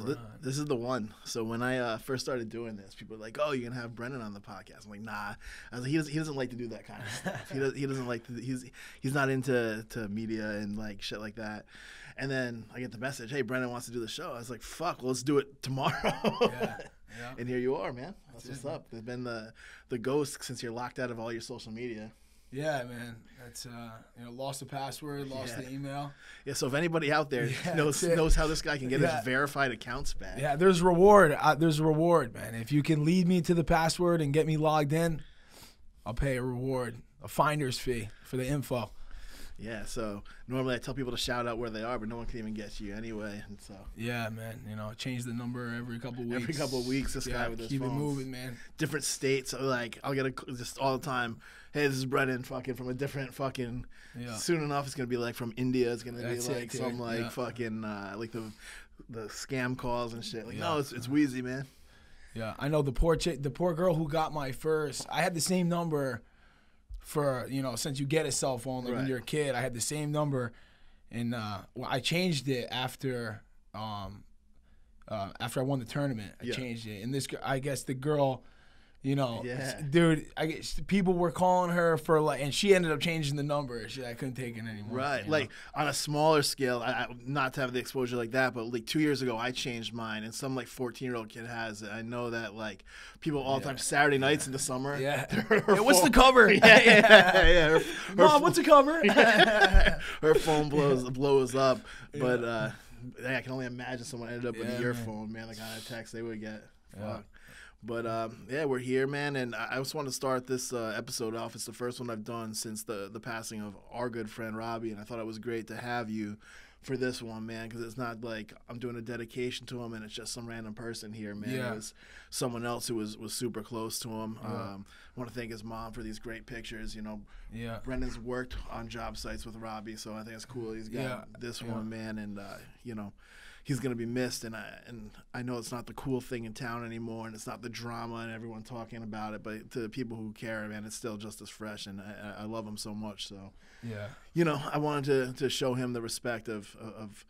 So th- this is the one. So when I uh, first started doing this, people were like, "Oh, you're gonna have Brennan on the podcast." I'm like, "Nah." I was like, "He doesn't. He doesn't like to do that kind of stuff. He does. He doesn't like to. He's he's not into to media and like shit like that." And then I get the message, "Hey, Brennan wants to do the show." I was like, "Fuck, well, let's do it tomorrow." Yeah, yeah. and here you are, man. That's what's up. There's been the the ghost since you're locked out of all your social media. Yeah, man. That's uh, you know, lost the password, lost Yeah. the email. Yeah. So if anybody out there Yeah, knows knows how this guy can get Yeah. his verified accounts back, Yeah, there's reward. Uh, there's a reward, man. If you can lead me to the password and get me logged in, I'll pay a reward, a finder's fee for the info. Yeah, so normally I tell people to shout out where they are, but no one can even get you anyway. And so Yeah, man. You know, change the number every couple weeks. every couple of weeks, this guy with his phone. keep phones, it moving, man. different states. Like I'll get a just all the time. Hey, this is Brennan, fucking from a different fucking. Yeah. Soon enough, it's gonna be like from India. It's gonna That's be it, like dude. some like Yeah. fucking uh, like the the scam calls and shit. Like Yeah. no, it's it's Wheezy, man. Yeah, I know the poor chick, the poor girl who got my first. I had the same number for you know since you get a cell phone like when you're a kid. I had the same number, and uh, well, I changed it after um, uh, after I won the tournament. I Yeah. changed it, and this I guess the girl. You know, Yeah. dude. I guess people were calling her for like, and she ended up changing the number. She, I couldn't take it anymore. Right, you know? like on a smaller scale, I, not to have the exposure like that, but like two years ago, I changed mine, and some like fourteen year old kid has it. I know that like people all the time Saturday nights in the summer. yeah. Yeah, what's the cover? yeah, yeah, yeah. Her, her Mom, phone- what's the cover? her phone blows blows up. But uh, I can only imagine someone ended up with Yeah, an man. earphone, man. The kind of text they would get. Fuck. But um, yeah, we're here, man, and I just want to start this uh, episode off. It's the first one I've done since the the passing of our good friend Robbie, and I thought it was great to have you for this one, man, because it's not like I'm doing a dedication to him and it's just some random person here, man. Yeah. It was someone else who was was super close to him. Um, I want to thank his mom for these great pictures. You know, yeah. Brendan's worked on job sites with Robbie, so I think it's cool. He's got Yeah, this yeah. one, man, and uh, you know, he's gonna be missed. And I and I know it's not the cool thing in town anymore, and it's not the drama and everyone talking about it. But to the people who care, man, it's still just as fresh, and I, I- I love him so much. So Yeah. you know, I wanted to to show him the respect of of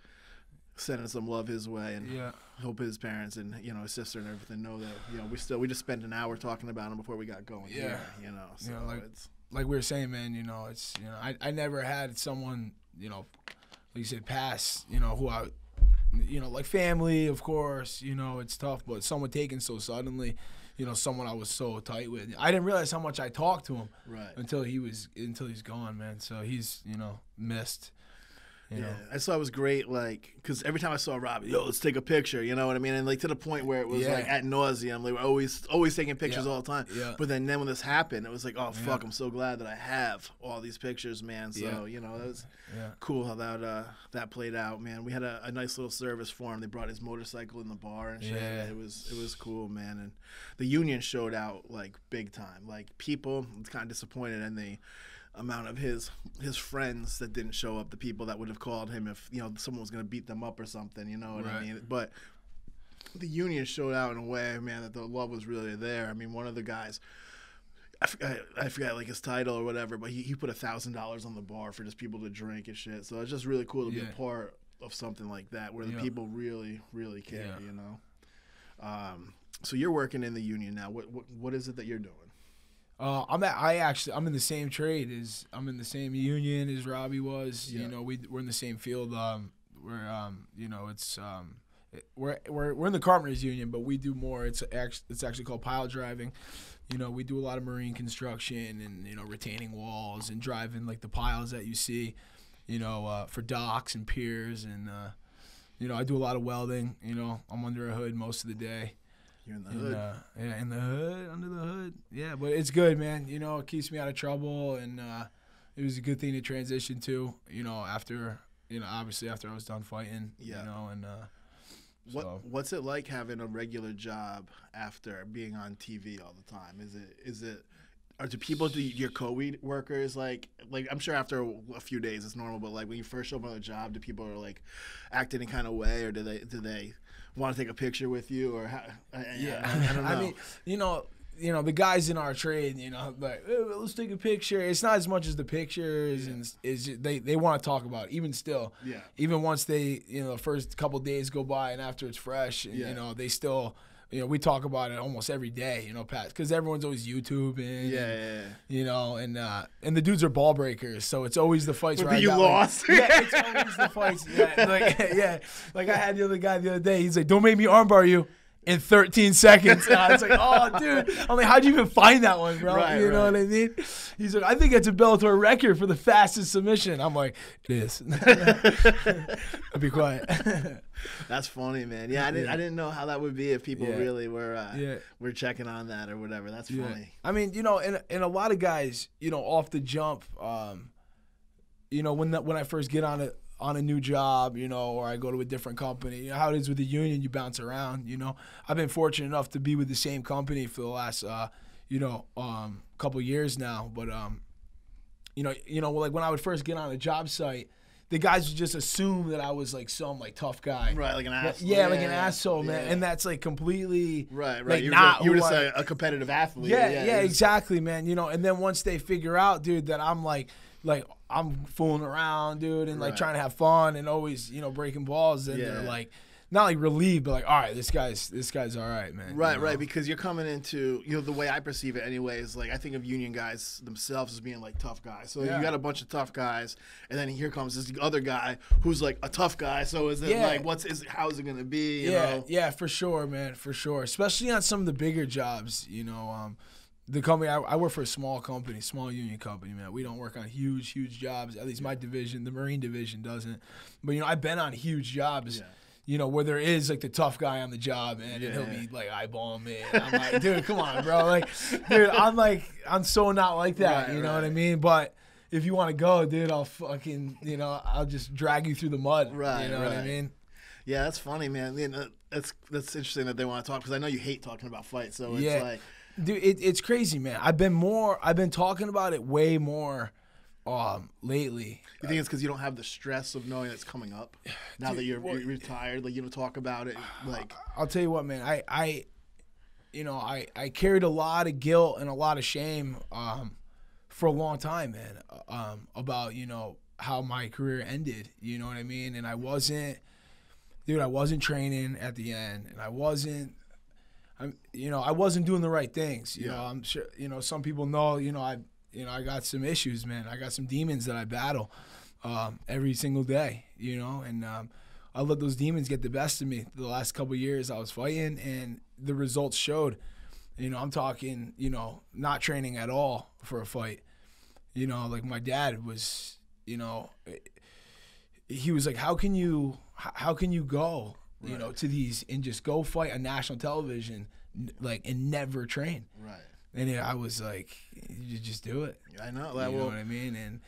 sending some love his way, and Yeah. hope his parents and you know his sister and everything know that you know we still we just spent an hour talking about him before we got going. Yeah. here, you know, so Yeah, like- it's. like we were saying, man, you know, it's you know, I, I never had someone, you know, like you said, pass, you know, who I, you know, like family, of course, you know, it's tough, but someone taken so suddenly, you know, someone I was so tight with, I didn't realize how much I talked to him Right. until he was until he's gone, man. So he's you know missed, you Yeah, know. I saw it was great, like, because every time I saw Robbie, yo, let's take a picture, you know what I mean? And like to the point where it was Yeah. like at nauseum, like we're always, always taking pictures Yeah. all the time. Yeah. But then, then when this happened, it was like, oh fuck, Yeah. I'm so glad that I have all these pictures, man. So Yeah. you know, that was Yeah. cool how that uh, that played out, man. We had a, a nice little service for him. They brought his motorcycle in the bar and shit. Yeah. It was it was cool, man. And the union showed out like big time. Like people, it's kind of disappointed and the amount of his his friends that didn't show up. The people that would have called him if you know someone was gonna beat them up or something. You know what I mean? But the union showed out in a way, man, that the love was really there. I mean, one of the guys. I forgot, I forgot like his title or whatever, but he, he put a thousand dollars on the bar for just people to drink and shit. So it's just really cool to be a part of something like that where the Yeah. people really, really care, Yeah. you know. Um, so you're working in the union now. What what, what is it that you're doing? Uh, I'm at, I actually I'm in the same trade as I'm in the same union as Robbie was. Yeah. You know, we we're in the same field. Um, we're um, you know, it's um, it- we're we're we're in the carpenters union, but we do more. It's actually it's actually called pile driving. You know, we do a lot of marine construction and you know retaining walls and driving like the piles that you see. You know, uh, for docks and piers and uh, you know I do a lot of welding. You know, I'm under a hood most of the day. You're in the hood. uh, yeah, in the hood, under the hood. Yeah, but it's good, man. You know, it keeps me out of trouble, and uh, it was a good thing to transition to. You know, after you know, obviously after I was done fighting. Yeah. You know, and uh, what so- what's it like having a regular job after being on TV all the time? Is it is it or do people do your co-workers like like I'm sure after a few days it's normal, but like when you first show up on a job, do people are like act any kind of way, or do they do they want to take a picture with you, or how? Uh, uh, I, I- I, I don't know. mean, you know, you know the guys in our trade, you know, like "Oh, let's take a picture. It's not as much as the pictures, and is they they want to talk about it, even still. Yeah. Even once they you know the first couple days go by and after it's fresh, and, Yeah. you know they still. You know, we talk about it almost every day. You know, Pat, because everyone's always YouTubing. Yeah, and, yeah, yeah. You know, and uh, and the dudes are ball breakers, so it's always the fights where you got, like- lost. yeah, it's always the fights. Yeah, like, yeah, like I had the other guy the other day. He's like, "Don't make me armbar you." In 13 seconds, and I was like, "Oh, dude!" I'm like, "How'd you even find that one, bro?" Right, you know what I mean? He's like, "I think it's a Bellator record for the fastest submission." I'm like, "It is." I'll be quiet. That's funny, man. Yeah, I didn't. I didn't know how that would be if people Yeah. really were. Uh, Yeah. were checking on that or whatever. That's Yeah. funny. I mean, you know, and and a lot of guys, you know, off the jump, um, you know, when that when I first get on a on a new job, you know, or I go to a different company, you know how it is with the union, you bounce around. You know, I've been fortunate enough to be with the same company for the last, uh, you know, um, couple years now. But um, you know, you know, like when I would first get on a job site. The guys would just assume that I was like some like tough guy, Right, like an asshole. Yeah, like an asshole, man. yeah. And that's like completely Right, right. Like you not just, you were just I- a, competitive athlete. yeah, yeah, was- exactly, man. You know, and then once they figure out, dude, that I'm like, like I'm fooling around, dude, and like Right. trying to have fun and always, you know, breaking balls, then they're like, not like relieved, but like, all right, this guy's, this guy's all right, man. Right, you know? right, because you're coming into you know the way I perceive it anyway is like I think of union guys themselves as being like tough guys. So Yeah. you got a bunch of tough guys, and then here comes this other guy who's like a tough guy. So is it Yeah. like what's is how's it gonna be? You yeah, know? yeah, for sure, man, for sure. Especially on some of the bigger jobs, you know. Um, the company I, I work for a small company, small union company, man. We don't work on huge, huge jobs. At least my division, the Marine division, doesn't. But you know, I've been on huge jobs. Yeah. You know where there is like the tough guy on the job, man, and he'll be like eyeballing me. And I'm like, dude, come on, bro. Like, dude, I'm like, I'm so not like that. Right, you know what I mean? But if you want to go, dude, I'll fucking, you know, I'll just drag you through the mud. Right, You know what I mean? Yeah, that's funny, man. You know, that's that's interesting that they want to talk because I know you hate talking about fights. So it's Yeah. like dude it, it's crazy man i've been more i've been talking about it way more um lately you think it's because you don't have the stress of knowing it's coming up now that you're, you're retired. Like you don't talk about it. Like i'll tell you what man i i you know i i carried a lot of guilt and a lot of shame um for a long time man um about you know how my career ended you know what i mean and i wasn't dude i wasn't training at the end and i wasn't I'm, you know, I wasn't doing the right things. You know, Yeah. I'm sure, you know, some people know, you know, I, you know, I got some issues, man. I got some demons that I battle um, every single day, you know, and um, I let those demons get the best of me. The last couple of years I was fighting, and the results showed. You know, I'm talking, you know, not training at all for a fight. You know, like my dad was, you know, he was like, "How can you, how can you go, you know, to these and just go fight on national television, like, and never train?" right. And yeah, I was like, "You just do it." I know. You know what I mean? And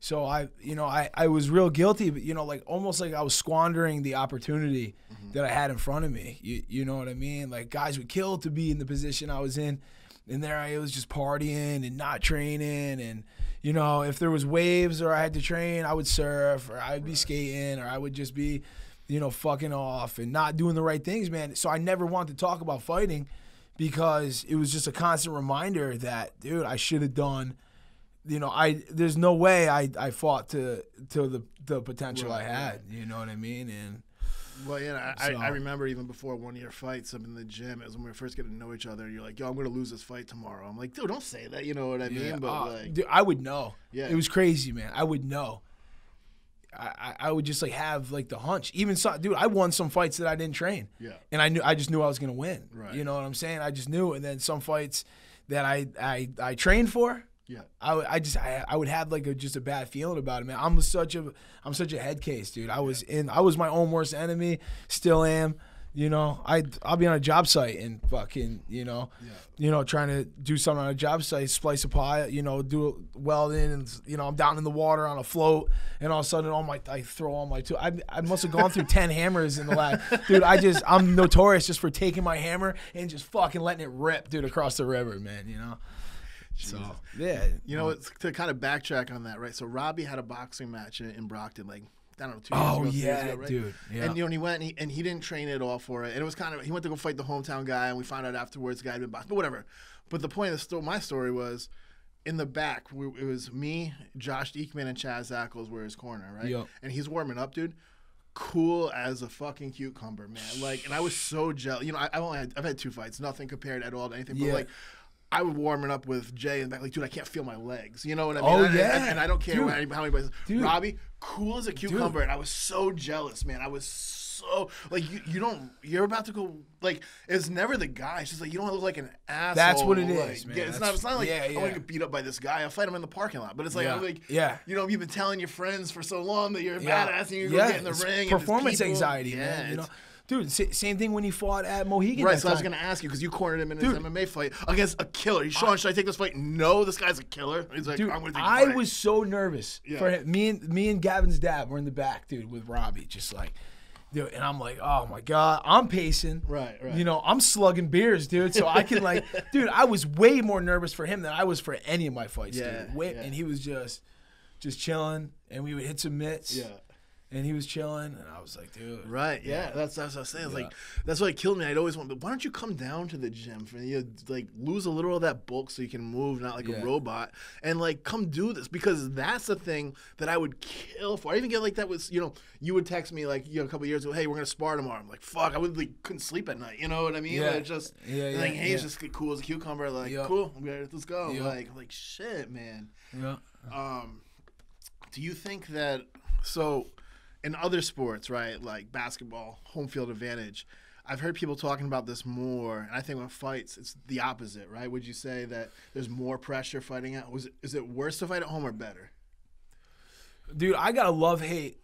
so I, you know, I, I was real guilty, but you know, like almost like I was squandering the opportunity mm-hmm. that I had in front of me. You, you know what I mean? Like guys would kill to be in the position I was in, and there I was just partying and not training, and you know, if there was waves or I had to train, I would surf or I would be skating or I would just be, you know, fucking off and not doing the right things, man. So I never wanted to talk about fighting because it was just a constant reminder that, dude, I should have done you know, I there's no way I, I fought to to the the potential I Right, had. You know what I mean? And Well, yeah, I, So- I, I remember even before one of your fights up in the gym, it was when we were first getting to know each other. You're like, "Yo, I'm gonna lose this fight tomorrow." I'm like, "Dude, don't say that." You know what I mean? but uh, like, dude, I would know. Yeah. it was crazy, man. I would know. I, I, would just like have like the hunch. Even so, dude, I won some fights that I didn't train. Yeah. and I knew I just knew I was gonna win. Right. You know what I'm saying? I just knew. And then some fights that I I, I trained for. yeah, I, I just I, I would have like a just a bad feeling about it, man. I'm such a I'm such a head case, dude. I was in I was my own worst enemy, still am. You know, I I'll be on a job site and fucking you know, Yeah. you know, trying to do something on a job site, splice a pile, you know, do welding, and you know, I'm down in the water on a float, and all of a sudden, all my I throw all my two. I I must have gone through ten hammers in the last, dude. I just I'm notorious just for taking my hammer and just fucking letting it rip, dude, across the river, man. You know. So yeah, You know, it's, to kind of backtrack on that, right? So Robbie had a boxing match in, in Brockton like I don't know, two years Oh ago, yeah, ago, right? dude. Yeah. And you know, and he went and he, and he didn't train at all for it. And it was kind of he went to go fight the hometown guy, and we found out afterwards the guy had been boxed, but whatever. But the point of the story, my story was, in the back, we, it was me, Josh Eekman, and Chaz Ackles were his corner, right? Yep. And he's warming up, dude. Cool as a fucking cucumber, man. Like, and I was so jealous. You know, I, I've only had, I've had two fights, nothing compared at all to anything. But Yeah. like, I was warming up with Jay and back, like, dude, I can't feel my legs. You know what I mean? Oh, And- and- yeah. And, I don't care Dude. how many-. Dude. Robbie, cool as a cucumber, and I was so jealous, man. I was so like you. You don't. You're about to go like it's never the guy. It's just like you don't look like an asshole. That's what it like, is, man. yeah, it's not. It's not like yeah, oh, I want yeah. to get beat up by this guy. I'll fight him in the parking lot. But it's like Yeah. I'm like Yeah. You know, you've been telling your friends for so long that you're a Yeah. badass and you go Yeah, get in the it's ring. Performance anxiety, yeah, man. You know, dude. same thing when he fought at Mohegan. Right, so I was gonna ask you because you cornered him in his Dude. MMA fight against a killer. He's Sean, should I take this fight? No, this guy's a killer. He's like, Dude, I'm gonna take I fight. was so nervous Yeah. for him. Me and me and Gavin's dad were in the back, dude, with Robbie, just like, dude. And I'm like, oh my god, I'm pacing. Right, right. You know, I'm slugging beers, dude. So I can like, dude, I was way more nervous for him than I was for any of my fights, Yeah, dude. Way, yeah. And he was just, just chilling, and we would hit some mitts. Yeah. And he was chilling, and I was like, dude. Right. Yeah. That's that's what I was saying. Yeah. Like that's what killed me. I'd always want. But why don't you come down to the gym for you like lose a little of that bulk so you can move, not like Yeah. a robot, and like come do this because that's the thing that I would kill for. I even get like that was you know you would text me like you know a couple years ago, hey we're gonna spar tomorrow. I'm like fuck, I would like couldn't sleep at night. You know what I mean? Yeah. Like, just Yeah, like yeah, hey it's just cool as a cucumber. Like Yup. cool, okay, let's go. Yup. Like like shit, man. Yeah. Um, do you think that so in other sports, right, like basketball, home field advantage? I've heard people talking about this more, and I think with fights, it's the opposite, right? Would you say that there's more pressure fighting out? Was it, is it worse to fight at home or better? dude, I got a love hate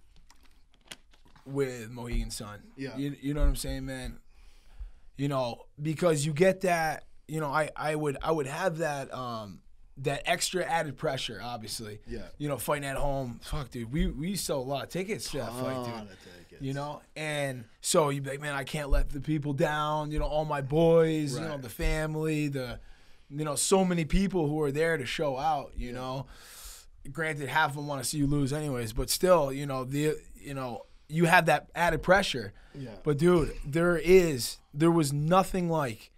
with Mohegan Sun. Yeah. You, you know what I'm saying, man? You know, because you get that, you know, I, I would I would have that um that extra added pressure, obviously. Yeah. You know, fighting at home. Fuck dude, we we sell a lot of tickets to that fight, dude. of tickets. You know, and so you be like, man, I can't let the people down. You know, all my boys, Right. you know, the family, the, you know, so many people who are there to show out. You know, granted, half of them want to see you lose anyways, but still, you know, the, you know, you have that added pressure. Yeah. But dude, there is, there was nothing like.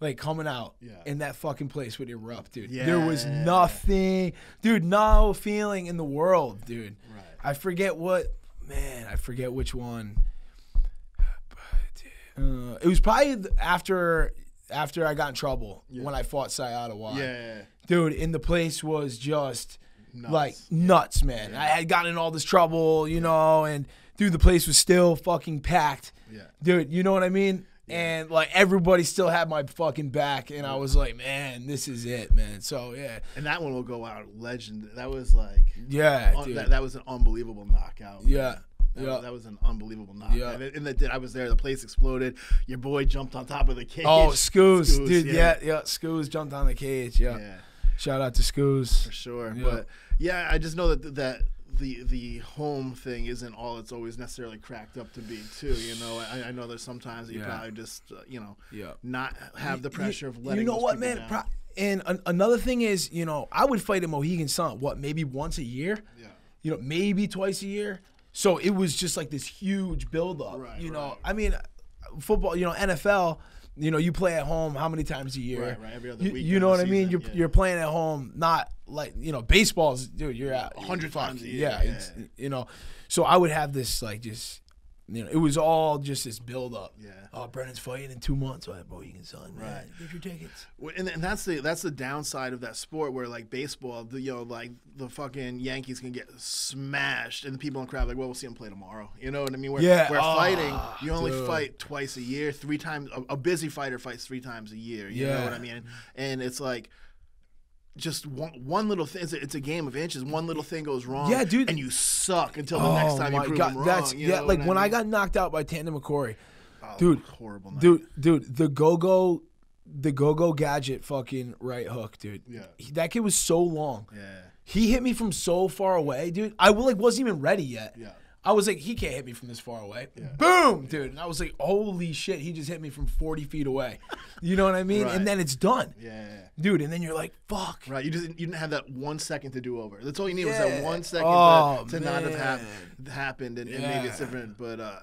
Like coming out Yeah. in that fucking place would erupt, dude. There was nothing, dude. No feeling in the world, dude. Right. I forget what man. I forget which one. Uh, it was probably after after I got in trouble when I fought Saad Awad. Yeah. Dude, and the place was just Nuts. like nuts, man. I had gotten in all this trouble, you know, and dude, the place was still fucking packed. Yeah. Dude, you know what I mean? And like everybody still had my fucking back, and I was like, man, this is it, man. So yeah, And that one will go out legend. That was like, yeah, un- that, that was an unbelievable knockout. man. yeah, That, yeah. that was an unbelievable knockout. Yeah. And, and that, I was there. The place exploded. Your boy jumped on top of the cage. Oh, Scoos, Scoos, dude, yeah. yeah, yeah, Scoos jumped on the cage, yeah. Yeah. Shout out to Scoos. for sure. Yeah. But yeah, I just know that that the the home thing isn't all it's always necessarily cracked up to be too. You know, I, I know there's sometimes that you Yeah. probably just uh, you know Yeah. not have the You- pressure of letting. You know what, man? Pro- and an- another thing is, you know, I would fight a Mohegan Sun, what, maybe once a year? yeah. You know, maybe twice a year. So it was just like this huge buildup. Right, you know, right. I mean, football, you know, NFL, you know, you play at home how many times a year? Right, right, every other you, week you during know what I mean? You're, yeah. you're playing at home, not like, you know, baseball's, dude, you're at A hundred times a year, Yeah, yeah. It's, you know, so I would have this, like, just, you know, it was all just this build up. Yeah. Oh, Brennan's fighting in two months. Oh, Mohegan Sun, man. Right. Get your tickets. And, and that's the that's the downside of that sport where like baseball, the you know like the fucking Yankees can get smashed and the people in the crowd are like, well, we'll see them play tomorrow. You know what I mean? Where, Yeah. where Ah, fighting, you only dude. fight twice a year, three times. A, a busy fighter fights three times a year. You know what I mean? And it's like. Just one one little thing. It's a, it's a game of inches. One little thing goes wrong, Yeah, dude. and you suck until the next oh time you prove them wrong. Oh That's you yeah. Like when I mean? got knocked out by Tamdan McCrory, Oh, dude, horrible, night. dude, dude, the go go, the go go gadget, fucking right hook, dude. Yeah. He- that kid was so long. Yeah, He hit me from so far away, dude. I like wasn't even ready yet. Yeah. I was like, he can't hit me from this far away. Boom, dude. And I was like, holy shit, he just hit me from 40 feet away. You know what I mean? Right. And then it's done. Yeah. Dude, and then you're like, fuck. Right, you just you didn't have that one second to do over. That's all you need was that one second Oh, to, to not have hap- happened, and, and maybe it's different. But uh,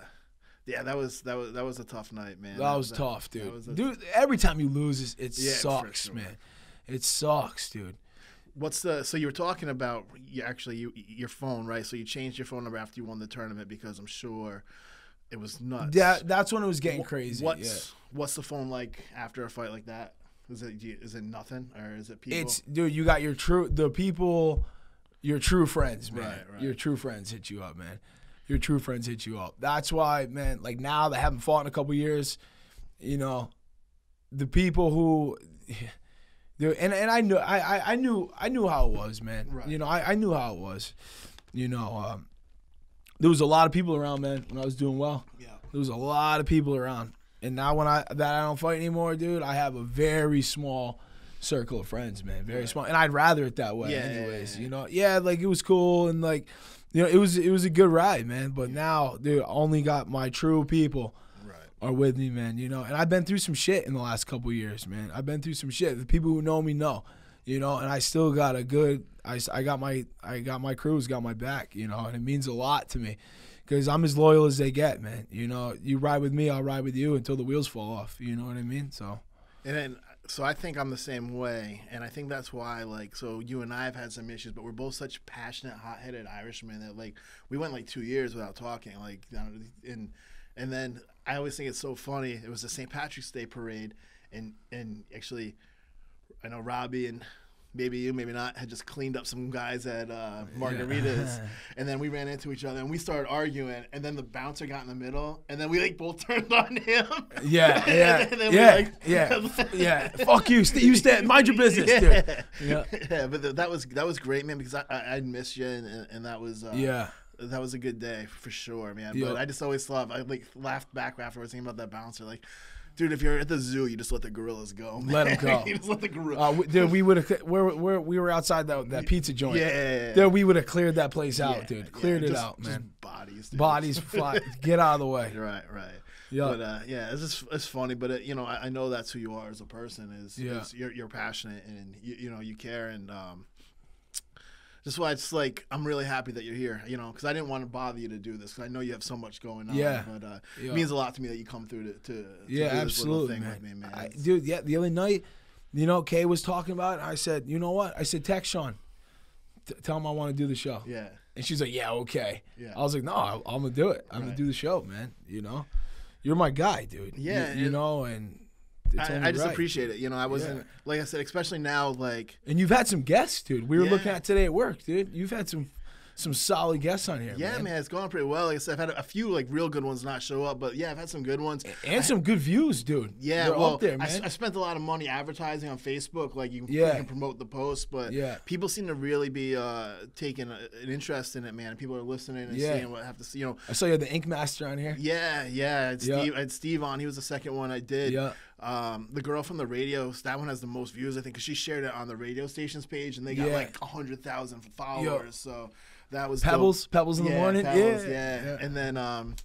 yeah, that was that was that was a tough night, man. That was tough, that dude. was a- dude, every time you lose, it, it Yeah, sucks, sure. man. It sucks, dude. What's the so you were talking about you actually you, your phone right? So you changed your phone number after you won the tournament because I'm sure it was nuts. That that's when it was getting Wh- crazy. What's yeah. what's the phone like after a fight like that? Is it is it nothing or is it people? It's dude, you got your true the people, your true friends, man. Right, right. Your true friends hit you up, man. Your true friends hit you up. That's why, man. Like now they haven't fought in a couple years, you know, the people who, dude, and and I knew I, I I knew I knew how it was, man. Right. You know, I I knew how it was. You know, um, there was a lot of people around, man, when I was doing well. yeah. There was a lot of people around, and now when I that I don't fight anymore, dude, I have a very small circle of friends, man, very small, and I'd rather it that way, Yeah, yeah, anyways. yeah, You know, yeah, like it was cool, and like, you know, it was it was a good ride, man. But now, dude, I only got my true people Right. Are with me, man. You know, and I've been through some shit in the last couple years, man. I've been through some shit. The people who know me know, you know, and I still got a good. I, I got my I got my crew's got my back, you know, and it means a lot to me because I'm as loyal as they get, man. You know, you ride with me, I'll ride with you until the wheels fall off. You know what I mean? So And then, so I think I'm the same way, and I think that's why, like, so you and I have had some issues, but we're both such passionate, hot-headed Irishmen that, like, we went like two years without talking, like, and and then I always think it's so funny. It was the St. Patrick's Day parade, and and actually, I know Robbie and. Maybe you, maybe not, had just cleaned up some guys at uh, Margaritas, and then we ran into each other and we started arguing, and then the bouncer got in the middle, and then we like both turned on him. yeah, yeah, And then we, yeah, like- yeah, yeah. Fuck you, st- you stay, mind your business, dude. yeah. Yeah. yeah, but th- that was that was great, man. Because I I I'd missed you, and, and, and that was uh, Yeah. That was a good day for sure, man. Yeah. But I just always love I like laughed back afterwards thinking about that bouncer, like. Dude, if you're at the zoo, you just let the gorillas go. Man. them go. you just let the gorillas. Uh, we, dude, we would have. Where, where we were outside that that pizza joint. Yeah. Dude, we would have cleared that place out, Yeah, dude. yeah, Cleared it just- out, just man. bodies, dude. Bodies fly. Get out of the way. Right, right. Yeah. But uh, yeah, it's just it's funny, but it, you know, I, I know that's who you are as a person. Is, Yeah. is you're you're passionate and you you know you care and um, just why it's like I'm really happy that you're here. You know, because I didn't want to bother you to do this because I know you have so much going on. Yeah. But uh, Yeah. it means a lot to me that you come through to to, to Yeah, do this absolutely, thing man. with me, man. I, dude, yeah, the other night, you know, Kay was talking about it. I said, you know what? I said, text Sean. T- tell him I want to do the show. yeah. And she's like, yeah, okay. Yeah. I was like, no, I, I'm going to do it. I'm gonna do the show, man. You know? You're my guy, dude. Yeah, You, and- know, and I, I just right. appreciate it. You know, I wasn't Yeah. like I said, especially now, like And you've had some guests, dude. We were Yeah. looking at today at work, dude. You've had some some solid guests on here, yeah, man. man. it's going pretty well. Like I said, I've had a, few like real good ones not show up, but yeah, I've had some good ones. And some good views, dude. Yeah, They're well, up there, I, I spent a lot of money advertising on Facebook. Like you, Yeah. you can promote the post, but Yeah. people seem to really be uh, taking a, an interest in it, man. And people are listening and Yeah. seeing what I have to see. You know, I saw you had the Ink Master on here. yeah, yeah. I had Yeah. Steve, I had Steve on. He was the second one I did. Yeah. Um, the girl from the radio, that one has the most views, I think, because she shared it on the radio station's page, and they got Yeah. like hundred thousand followers. So that was dope. Pebbles, Pebbles in the morning. Pebbles, yeah. yeah. yeah. And then um,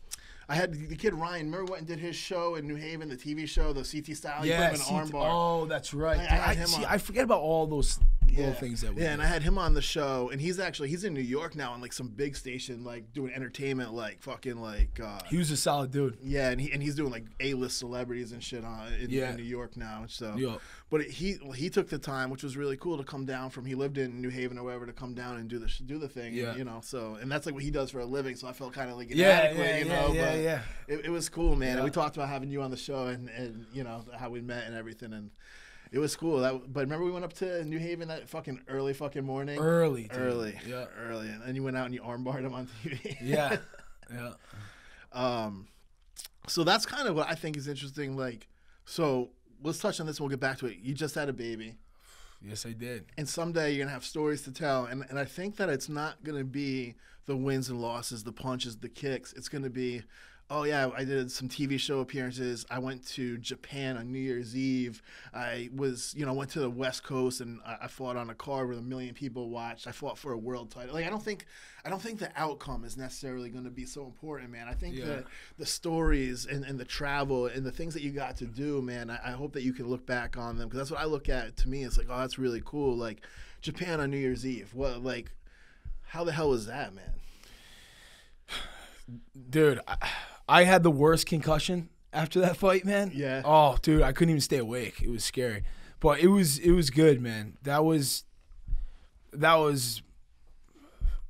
I had the kid Ryan. Remember went and did his show in New Haven, the TV show, the CT style. He put him in an CT armbar. Oh, that's right. I- I see. I forget about all those little things that we yeah, do. and I had him on the show, and he's actually he's in New York now on like some big station, like doing entertainment, like fucking like uh, he was a solid dude. yeah, and he and he's doing like A list celebrities and shit on in, Yeah. in New York now. So, Yeah. but he he took the time, which was really cool, to come down from he lived in New Haven or wherever to come down and do the do the thing. Yeah. you know. So, and that's like what he does for a living. So I felt kind of like inadequate, yeah, you know. yeah, but yeah. It, it was cool, man. And we talked about having you on the show and and you know how we met and everything and. It was cool. That, but remember we went up to New Haven that fucking early fucking morning. Early, dude. Early, Yeah. early, and then you went out and you armbarred him on TV. Yeah. yeah. Um, so that's kind of what I think is interesting. Like, so let's touch on this. and We'll get back to it. You just had a baby, Yes, I did. and someday you're gonna have stories to tell. And and I think that it's not gonna be the wins and losses, the punches, the kicks. It's gonna be oh yeah, I did some TV show appearances. I went to Japan on New Year's Eve. I was, you know, went to the West Coast and I, I fought on a card where a million people watched. I fought for a world title. Like I don't think, I don't think the outcome is necessarily going to be so important, man. I think Yeah. that the stories and, and the travel and the things that you got to do, man. I, I hope that you can look back on them because that's what I look at. To me, it's like, oh, that's really cool. Like Japan on New Year's Eve. What, like, how the hell was that, man? dude, I, I had the worst concussion after that fight, man. Yeah. Oh, dude, I couldn't even stay awake. It was scary, but it was it was good, man. That was that was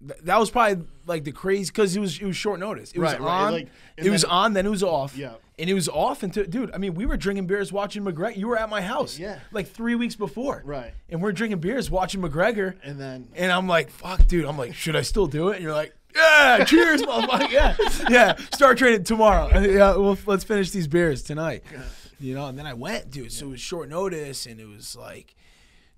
that was probably like the crazy because it was it was short notice. It was Right, right, on, like, it was then- on, then it was off. Yeah. and it was off until dude. I mean, we were drinking beers watching McGregor. You were at my house, Yeah. like three weeks before, Right. And we're drinking beers watching McGregor, And then and I'm like, fuck, dude. I'm like, should I still do it? And you're like, yeah, cheers, motherfucker. Yeah, yeah. Start training tomorrow. Yeah, well, let's finish these beers tonight. You know, and then I went, dude. So it was short notice, and it was like,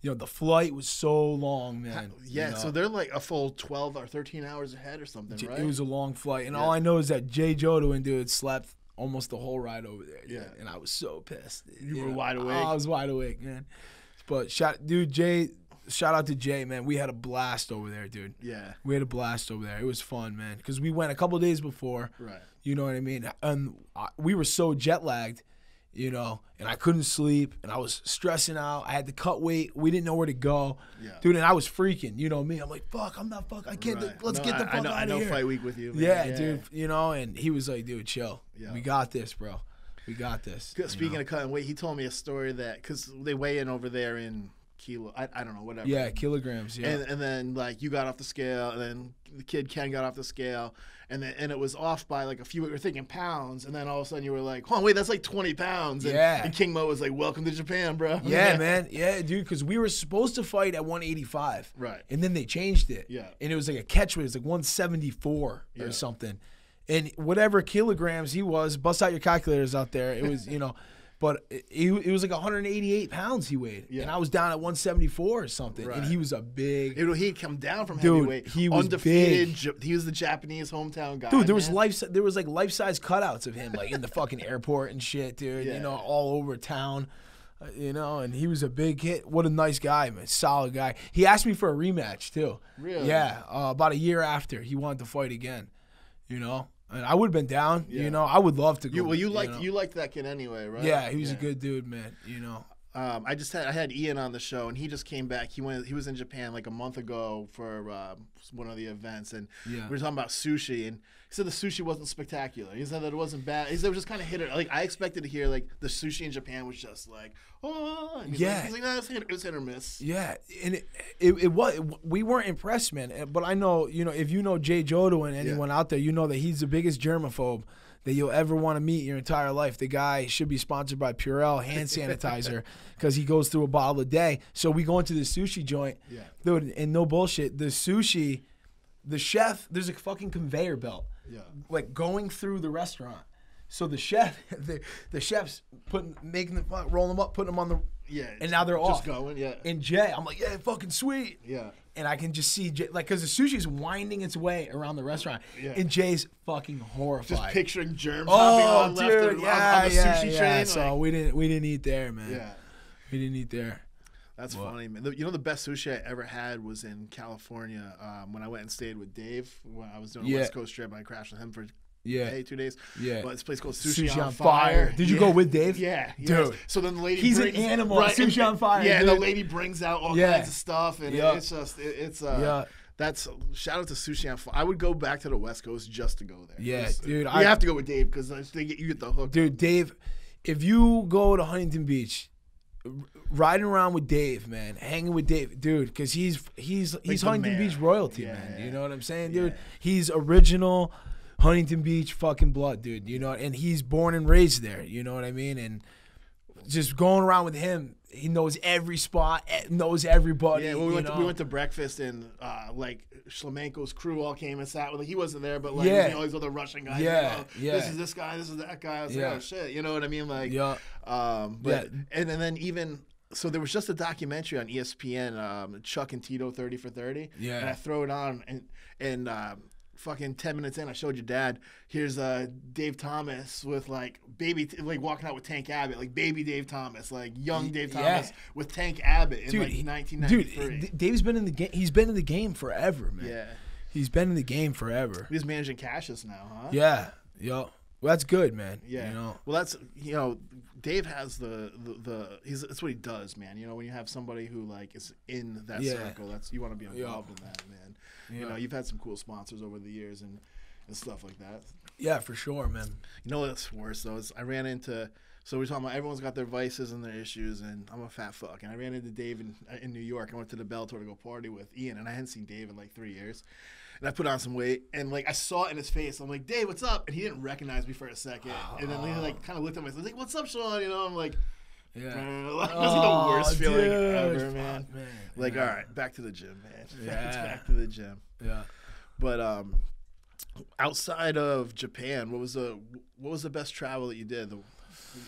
you know, the flight was so long, man. Yeah, you know. so they're like a full 12 or 13 hours ahead or something, right? It was a long flight, and Yeah. all I know is that Jay Jodo and dude slept almost the whole ride over there. dude, Yeah. and I was so pissed. You were wide Oh, awake? I was wide awake, man. But shot, dude, Jay. Shout out to Jay, man. We had a blast over there, dude. yeah, We had a blast over there. It was fun, man. Because we went a couple days before. right. You know what I mean? And I, we were so jet lagged, you know, and I couldn't sleep, and I was stressing out. I had to cut weight. We didn't know where to go, Yeah. dude. And I was freaking. You know me? I'm like, fuck. I'm not fuck. I can't. right. Let's No, get the I- fuck I know, out I of know here. fight week with you. man. yeah, dude. You know, and he was like, dude, chill. Yeah. We got this, bro. We got this. you Speaking know? of cutting weight, he told me a story that because they weigh in over there in kilo, I, I don't know, whatever. yeah, kilograms. Yeah. And, and then like you got off the scale, and then the kid Ken got off the scale, and then and it was off by like a few. We were thinking pounds, and then all of a sudden you were like, "Oh wait, that's like twenty pounds." And, Yeah. And King Mo was like, "Welcome to Japan, bro." Yeah, man. Yeah, dude. Because we were supposed to fight at 185. Right. And then they changed it. Yeah. And it was like a catch weight. It was like 174 Yeah. or something. And whatever kilograms he was, bust out your calculators out there. It was, you know, but it, it was like 188 pounds he weighed. Yeah. And I was down at 174 or something. Right. And he was a big. It, he'd come down from Dude, heavyweight. he was undefeated. big. He was the Japanese hometown guy. Dude, there was life. There was like life size cutouts of him, like in the fucking airport and shit, dude. Yeah. You know, all over town. Uh, You know, and he was a big hit. What a nice guy, man. Solid guy. He asked me for a rematch too. Really? Yeah. Uh, about a year after, he wanted to fight again. You know, and I would have been down. Yeah. You know, I would love to go. You, well, you liked know. you liked that kid anyway, right? Yeah, he was a good dude, man. You know. Um, I just had I had Ian on the show, and he just came back. He went. He was in Japan like a month ago for uh, one of the events, and Yeah. we were talking about sushi. And said the sushi wasn't spectacular. He said that it wasn't bad. He said it was just kind of hit it. Like I expected to hear like the sushi in Japan was just like oh, and he's Yeah. Like, he's like no, it was hit or miss. Yeah, and it, it, it was we weren't impressed, man. But I know you know if you know Jay Jodo and anyone out there, you know that he's the biggest germaphobe that you'll ever want to meet your entire life. The guy should be sponsored by Purell hand sanitizer because he goes through a bottle a day. So we go into the sushi joint, Yeah. dude, and no bullshit. The sushi, the chef, there's a fucking conveyor belt, Yeah. like going through the restaurant. So the chef, the, the chef's putting, making them, uh, rolling them up, putting them on the, Yeah, and now they're all just off. going. Yeah, And Jay, I'm like, yeah, fucking sweet. yeah. And I can just see Jay, like, because the sushi's winding its way around the restaurant, Yeah. and Jay's fucking horrified. Just picturing germs hopping oh, on dude, left yeah, on, on the yeah, sushi yeah. train. So like- we didn't, we didn't eat there, man. yeah. we didn't eat there. That's funny, man. You know, the best sushi I ever had was in California um, when I went and stayed with Dave. When I was doing a West Coast trip, and I crashed with him for Yeah. hey, two days. Yeah. But this place called Sushi, Sushi on, on Fire. Fire. Did you Yeah. go with Dave? Yeah, Dude. yes. So then the lady He's an brings, animal at and- Sushi on Fire, Yeah, and the lady brings out all Yeah. kinds of stuff, and Yeah. it's just it, it's uh Yeah. That's shout out to Sushi on Fire. I would go back to the West Coast just to go there. Yeah, dude, You I- have to go with Dave because they get you get the hook. Dude, Dave, if you go to Huntington Beach, riding around with Dave, man, hanging with Dave, dude, because he's he's he's Huntington. Beach royalty, Yeah, man. yeah. You know what I'm saying, Yeah. dude? He's original Huntington Beach fucking blood, dude. You know, and he's born and raised there. You know what I mean? And just going around with him, he knows every spot, knows everybody. Yeah, well, we went to, we went to breakfast and uh, like Shlemenko's crew all came and sat with. Like, he wasn't there, but like Yeah. you know, all these other Russian guys. Yeah, like, oh, yeah. This is this guy. This is that guy. I was Yeah. like, oh shit, you know what I mean? Like, Yeah. Um, but Yeah. and, and then even so, there was just a documentary on ESPN, um, Chuck and Tito, thirty for thirty. Yeah. And I throw it on, and and um, fucking 10 minutes in, I showed your dad. Here's uh, Dave Thomas with like baby, like walking out with Tank Abbott, like baby Dave Thomas, like young Dave yeah. Thomas with Tank Abbott in Dude, like 1993. Dude, Dave's been in the game. He's been in the game forever, man. yeah. He's been in the game forever. He's managing Cassius now, huh? Yeah. Yo. Well, that's good, man. Yeah. You know. Well, that's you know, Dave has the the, the he's that's what he does, man. You know, when you have somebody who like is in that Yeah. circle, that's you want to be Yeah. involved in that, man. You know, you've had some cool sponsors over the years and and stuff like that. Yeah, for sure, man. You know what's worse though is I ran into. So we're talking about everyone's got their vices and their issues, and I'm a fat fuck. And I ran into Dave in, in New York. I went to the Bellator to go party with Ian, and I hadn't seen Dave in like three years. And I put on some weight, and like I saw it in his face. I'm like, Dave, what's up? And he didn't recognize me for a second. And then he like kind of looked at me. He's like, "What's up, Sean?" You know, I'm like, Yeah. like, this the worst feeling dude. ever, Fuck, man. man. Like, Yeah. all right, back to the gym, man. Yeah. back to the gym. Yeah. But um, outside of Japan, what was the what was the best travel that you did? The,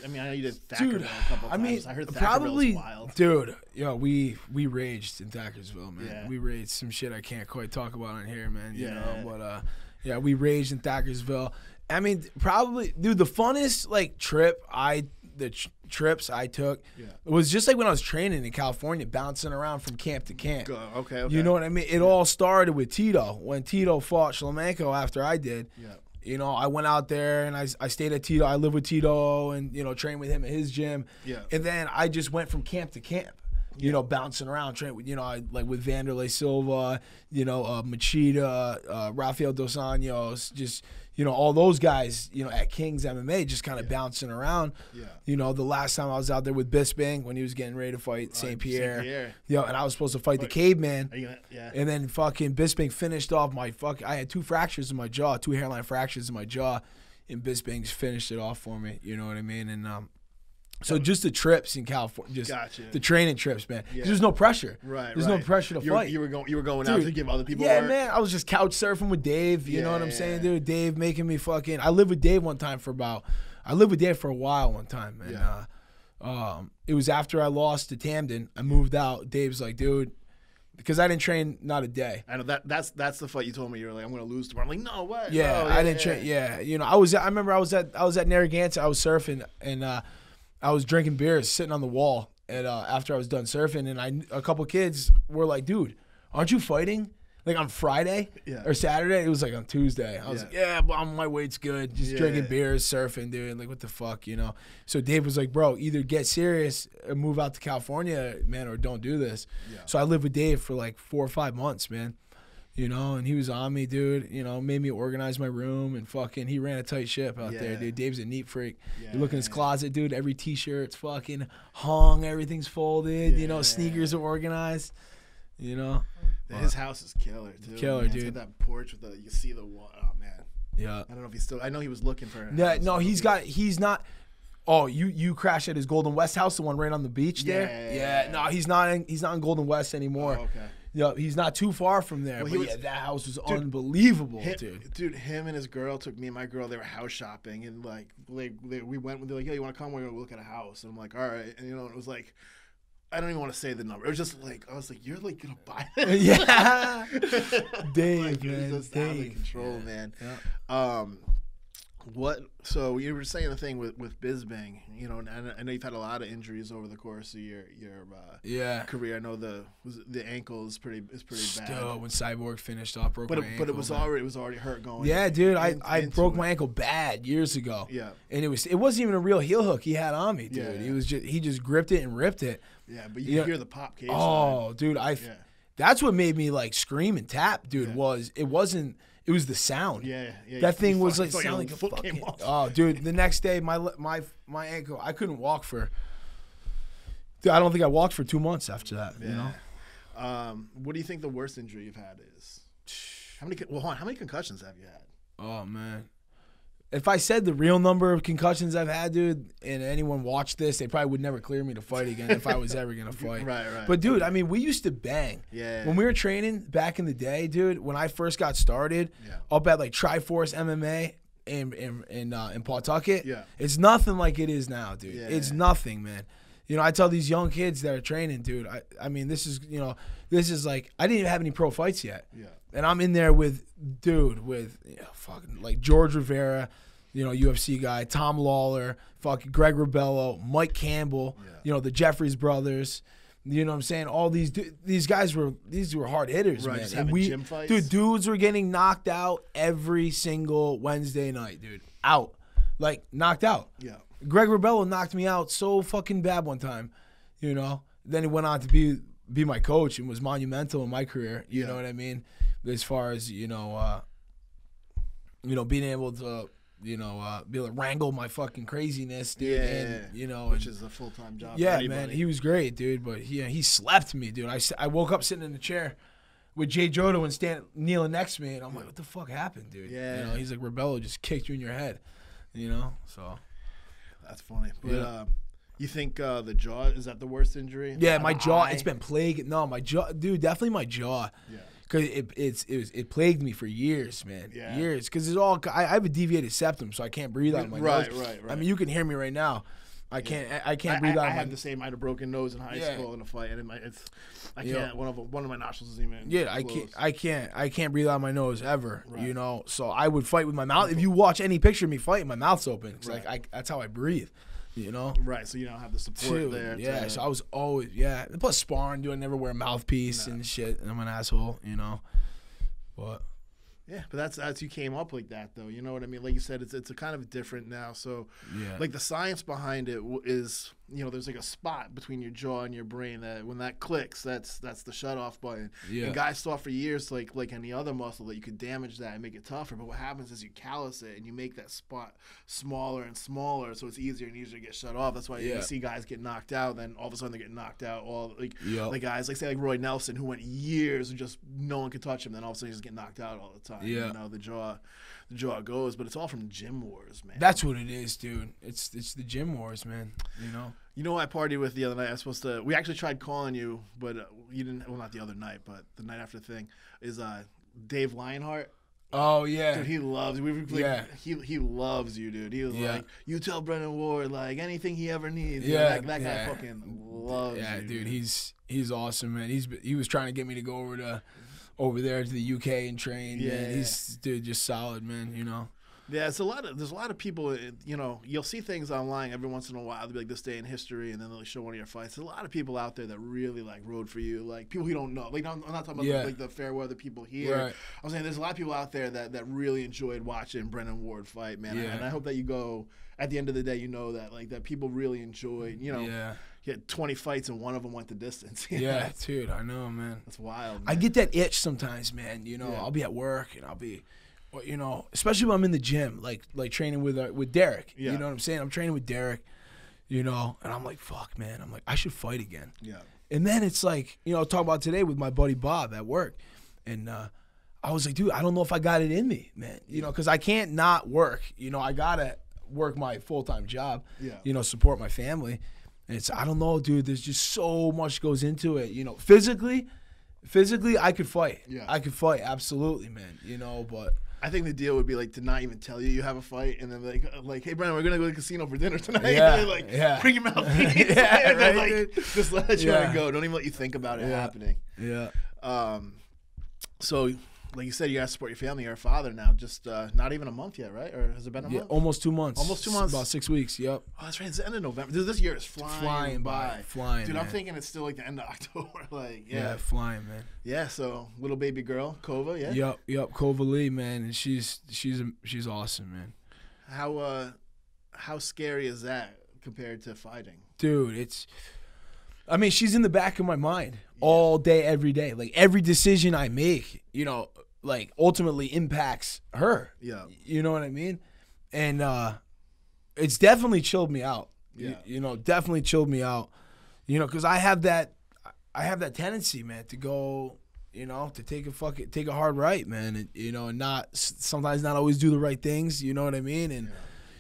I mean, I know you did Thackerville Dude, a couple I times. mean, I heard Thackerville's probably, wild. dude. Yo, we we raged in Thackerville, man. Yeah. We raged some shit I can't quite talk about on here, man. You Yeah. know, but uh, yeah, we raged in Thackerville. I mean, probably, dude, the funnest like trip I the tr- trips I took Yeah. was just like when I was training in California, bouncing around from camp to camp. Okay, okay. You know what I mean? It all started with Tito when Tito fought Shlemenko after I did. Yeah. You know, I went out there and I, I stayed at Tito. I lived with Tito and, you know, trained with him at his gym. Yeah. And then I just went from camp to camp, you know, bouncing around, train with, you know, I, like with Wanderlei Silva, you know, uh, Machida, uh, Rafael Dos Anjos, just, you know, all those guys, you know, at King's MMA, just kind of bouncing around. Yeah. You know, the last time I was out there with Bisping when he was getting ready to fight St. Pierre. Pierre. Yo, and I was supposed to fight the caveman. Are you gonna, yeah. And then fucking Bisping finished off my fuck. I had two fractures in my jaw, two hairline fractures in my jaw, and Bisping finished it off for me. You know what I mean? And um, so just the trips in California, just Gotcha. the training trips, man. Yeah. There's no pressure. Right. There's right. no pressure to you were, fight. You were going. You were going out to give other people. yeah, work. man. I was just couch surfing with Dave. You know what I'm Yeah. saying, dude? Dave making me fucking. I lived with Dave one time for about. I lived with Dave for a while one time, and Yeah. uh, um, it was after I lost to Tamdan. I moved out. Dave's like, dude, because I didn't train not a day. I know that. That's that's the fight you told me. You were like, I'm gonna lose tomorrow. I'm like, no, what? Yeah, No, I didn't train. Yeah, you know, I was. I remember I was at I was at Narragansett. I was surfing and uh, I was drinking beers, sitting on the wall. And uh, after I was done surfing, and I a couple kids were like, "Dude, aren't you fighting?" Like on Friday Yeah. or Saturday, it was like on Tuesday. I was Yeah. like, "Yeah, but my weight's good. Just Yeah. drinking beers, surfing, dude. Like, what the fuck, you know?" So Dave was like, "Bro, either get serious and move out to California, man, or don't do this." Yeah. So I lived with Dave for like four or five months, man you know, and he was on me, dude. You know, made me organize my room and fucking. He ran a tight ship out there, dude. Dave's a neat freak. Yeah, you look in his closet, dude. Every t-shirt's fucking hung. Everything's folded. You know, sneakers are organized. You know. His house is killer too. Killer, man. Dude. that porch with the you see the wall. Oh man, Yeah. I don't know if he's still. I know he was looking for. Yeah. No, he's got. He's not. Oh, you you crashed at his Golden West house, the one right on the beach there. Yeah, yeah, Yeah. yeah. No, he's not. In, he's not in Golden West anymore. Oh, okay. Yeah, he's not too far from there. Well, but was- yeah, that house was unbelievable, Him, dude. dude, him and his girl took me and my girl. They were house shopping, and like, like they, we went. They're like, "Yeah, you want to come? We're gonna look at a house." And I'm like, "All right." And you know, it was like, I don't even want to say the number. It was just like, I was like, "You're like gonna buy this?" Yeah. Dave, like, it man, was just out of Dave. control, man. Yeah. Um, what? So you were saying the thing with with Bisping, you know, and I know you've had a lot of injuries over the course of your your uh, Yeah. career. I know the was the ankle is pretty is pretty bad. Still, when Cyborg finished off, broke but my it, ankle. but it was man. already it was already hurt going. Yeah, dude, I, in- I broke it. my ankle bad years ago. Yeah, And it was it wasn't even a real heel hook he had on me, dude. Yeah, He was just he just gripped it and ripped it. yeah, but you Yeah. can hear the pop cage. Oh, dude, I Yeah. that's what made me like scream and tap, dude. Yeah. Was it wasn't it was the sound. yeah, yeah. That thing was like sound like a fucking. Oh, dude! The next day, my my my ankle, I couldn't walk for. Dude, I don't think I walked for two months after that. You know. Um, what do you think the worst injury you've had is? How many? Well, hold on, how many concussions have you had? Oh man. If I said the real number of concussions I've had, dude, and anyone watched this, they probably would never clear me to fight again if I was ever gonna fight. Right, right. But dude, I mean, we used to bang. Yeah. When we were training back in the day, dude, when I first got started, Yeah. up at like Triforce MMA in in in, uh, in Pawtucket, Yeah. it's nothing like it is now, dude. Yeah. It's nothing, man. You know, I tell these young kids that are training, dude. I, I mean, this is you know, this is like I didn't even have any pro fights yet, Yeah. And I'm in there with dude with you know, fucking like George Rivera, you know, UFC guy, Tom Lawlor, fucking Greg Rebello, Mike Campbell, Yeah. you know, the Jeffries brothers. You know what I'm saying? All these these guys were these were hard hitters, Right, man. we, dude, dudes were getting knocked out every single Wednesday night, dude. Out, like knocked out. Yeah. Greg Rebello knocked me out so fucking bad one time, you know. Then he went on to be be my coach and was monumental in my career. You Yeah. know what I mean? As far as you know, uh, you know, being able to, you know, uh, be able to wrangle my fucking craziness, dude. Yeah. And, you know, Which and- is a full time job. yeah, man, he was great, dude. But he he slept me, dude. I, I woke up sitting in the chair with Jay Jodo and stand kneeling next to me, and I'm like, what the fuck happened, dude? Yeah. You know, he's like, Rebello just kicked you in your head, you know. So That's funny. But Yeah. uh, you think uh, the jaw is that the worst injury? yeah, my jaw. It's been plagued. No, my jaw, dude, definitely my jaw. Yeah. Cause it it's it was it plagued me for years, man. Yeah. Years. Cause it's all I, I have a deviated septum, so I can't breathe out of my nose. Right, nose. right, I mean, you can hear me right now. I can't. I, I I, can't breathe I, out I of my. had the same. I had a broken nose in high Yeah. school in a fight, and it, it's I can't. One of one of my nostrils is even. Yeah, I can't. I can't. I can't breathe out of my nose ever. Right. You know, so I would fight with my mouth. If you watch any picture of me fighting, my mouth's open. It's like I, that's how I breathe. You know. Right, so you don't have the support Dude, there. yeah, to- so I was always yeah. Plus sparring, do I never wear a mouthpiece and shit, and I'm an asshole, you know. But yeah, but that's that's you came up like that though. You know what I mean? Like you said, it's it's a kind of different now. So yeah, like the science behind it w- is you know there's like a spot between your jaw and your brain that when that clicks that's that's the shut off button Yeah. and guys thought for years like like any other muscle that you could damage that and make it tougher but what happens is you callus it and you make that spot smaller and smaller so it's easier and easier to get shut off that's why Yeah. you see guys get knocked out then all of a sudden they get knocked out all like Yup. like guys like say like Roy Nelson who went years and just no one could touch him then all of a sudden he just get knocked out all the time Yeah. you know the jaw the jaw goes but it's all from gym wars man that's what it is, dude. It's it's the gym wars, man. You know. You know, I partied with the other night. I was supposed to. We actually tried calling you, but uh, you didn't. Well, not the other night, but the night after the thing is uh, Dave Lionheart. Oh yeah. Dude, he loves. We like, Yeah. He he loves you, dude. He was Yeah. like, you tell Brennan Ward like anything he ever needs. Yeah, that, that yeah. guy fucking loves yeah, you, dude, he's he's awesome, man. He's he was trying to get me to go over to over there to the UK and train. Yeah. man. he's dude, just solid, man. You know. Yeah, it's a lot of there's a lot of people. uh, You know, you'll see things online every once in a while. They'll be like this day in history, and then they'll show one of your fights. There's a lot of people out there that really like rode for you, like people you don't know. Like I'm, I'm not talking about Yeah. the, like the fair weather people here. Right. I'm saying there's a lot of people out there that that really enjoyed watching Brennan Ward fight, man. Yeah. And I hope that you go. At the end of the day, you know that like that people really enjoyed. You know, Yeah. He had 20 fights and one of them went the distance. Yeah, know? dude, I know, man. that's wild. I get that itch sometimes, man. You know, Yeah. I'll be at work and I'll be, you know, especially when I'm in the gym, like like training with uh, with Derek. Yeah. You know what I'm saying? I'm training with Derek, you know, and I'm like, fuck, man. I'm like, I should fight again. yeah. And then it's like, you know, talk about today with my buddy Bob at work, and uh, I was like, dude, I don't know if I got it in me, man. You know, because I can't not work. You know, I gotta work my full time job. Yeah. You know, support my family. And it's I don't know, dude. There's just so much goes into it. You know, physically, physically, I could fight. Yeah. I could fight, absolutely, man. You know, but I think the deal would be like to not even tell you you have a fight, and then like like, hey Brennan, we're gonna go to the casino for dinner tonight. Yeah, like yeah. bring your mouthpiece, Yeah, and then, right, like just let you Yeah. go. Don't even let you think about it Yeah. happening. yeah, Um, so like you said, you gotta support your family. You're a father now. Just uh, not even a month yet, right? Or has it been a yeah, month? almost two months. Almost two months. About six weeks. Yep. Oh, that's right. It's the end of November. Dude, this year is flying, Flying by, by. flying, Dude, I'm thinking it's still like the end of October. like, Yeah, yeah. flying, man. yeah, So little baby girl, Kova. Yeah. Yep, yep. Kova Lee, man, and she's she's she's awesome, man. How uh, how scary is that compared to fighting? Dude, it's. I mean, she's in the back of my mind all day, every day. Like every decision I make, you know, like ultimately impacts her. Yeah. You know what I mean? And uh it's definitely chilled me out. You- Yeah. You, know, definitely chilled me out. You know, because I have that, I have that tendency, man, to go, you know, to take a fucking take a hard right, man, and you know, and not sometimes not always do the right things. You know what I mean? And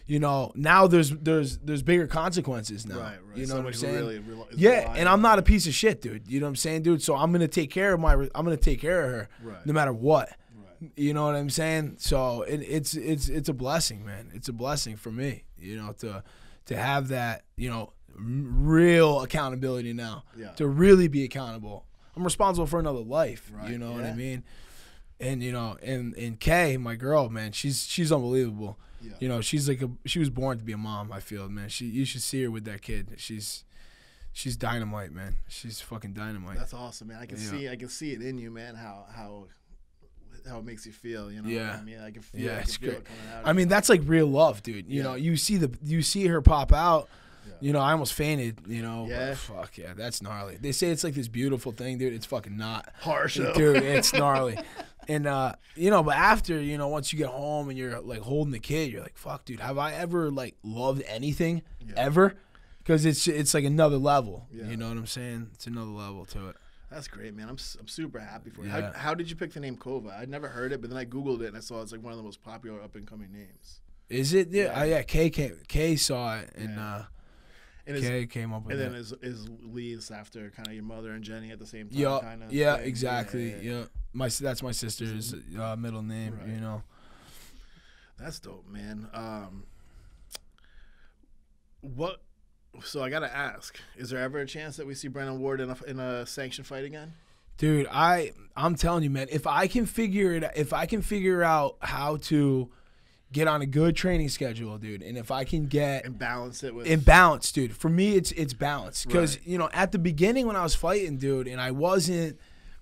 you know, now there's there's there's bigger consequences now. Right, right. You know what I'm saying? really rel- yeah, and I'm not a piece of shit, dude. You know what I'm saying, dude? So I'm gonna take care of my. I'm gonna take care of her, Right. no matter what. Right. You know what I'm saying? So it, it's it's it's a blessing, man. It's a blessing for me, you know, to to have that, you know, real accountability now. Yeah. To really be accountable. I'm responsible for another life. You Right, know what I mean? And you know, and and Kay, my girl, man, she's she's unbelievable. Yeah. You know, she's like a she was born to be a mom. I feel, man. She you should see her with that kid. She's she's dynamite, man. She's fucking dynamite. That's awesome, man. I can Yeah. see I can see it in you, man. How how how it makes you feel. You know. Yeah. I mean, I can feel. Yeah, I it's great. It coming out. I mean, that's like real love, dude. You Yeah. know, you see the you see her pop out. Yeah. You know, I almost fainted. You know, Yeah. fuck yeah, that's gnarly. They say it's like this beautiful thing, dude. It's fucking not, harsh. dude. It's gnarly. And uh, you know, but after you know, once you get home and you're like holding the kid, you're like, fuck, dude. Have I ever like loved anything Yeah. ever? Because it's it's like another level. Yeah. You know what I'm saying? It's another level to it. That's great, man. I'm, I'm super happy for you. Yeah. How, how did you pick the name Kova? I'd never heard it, but then I googled it and I saw it's like one of the most popular up and coming names. Is it? Yeah, Yeah. yeah. yeah Kay came, Kay saw it, and uh, And, Kay came up with and then is is Lee's after kind of your mother and Jenny at the same time? Yeah, kind of yeah, thing? exactly. Yeah, Yeah, yeah, yeah. my that's my sister's uh, middle name. Right. You know. That's dope, man. Um, what? So I gotta ask: Is there ever a chance that we see Brennan Ward in a in a sanctioned fight again? Dude, I I'm telling you, man. If I can figure it, if I can figure out how to get on a good training schedule, dude, and if I can get And balance it with and balance, dude. For me, it's it's balance because Right. you know at the beginning when I was fighting, dude, and I wasn't,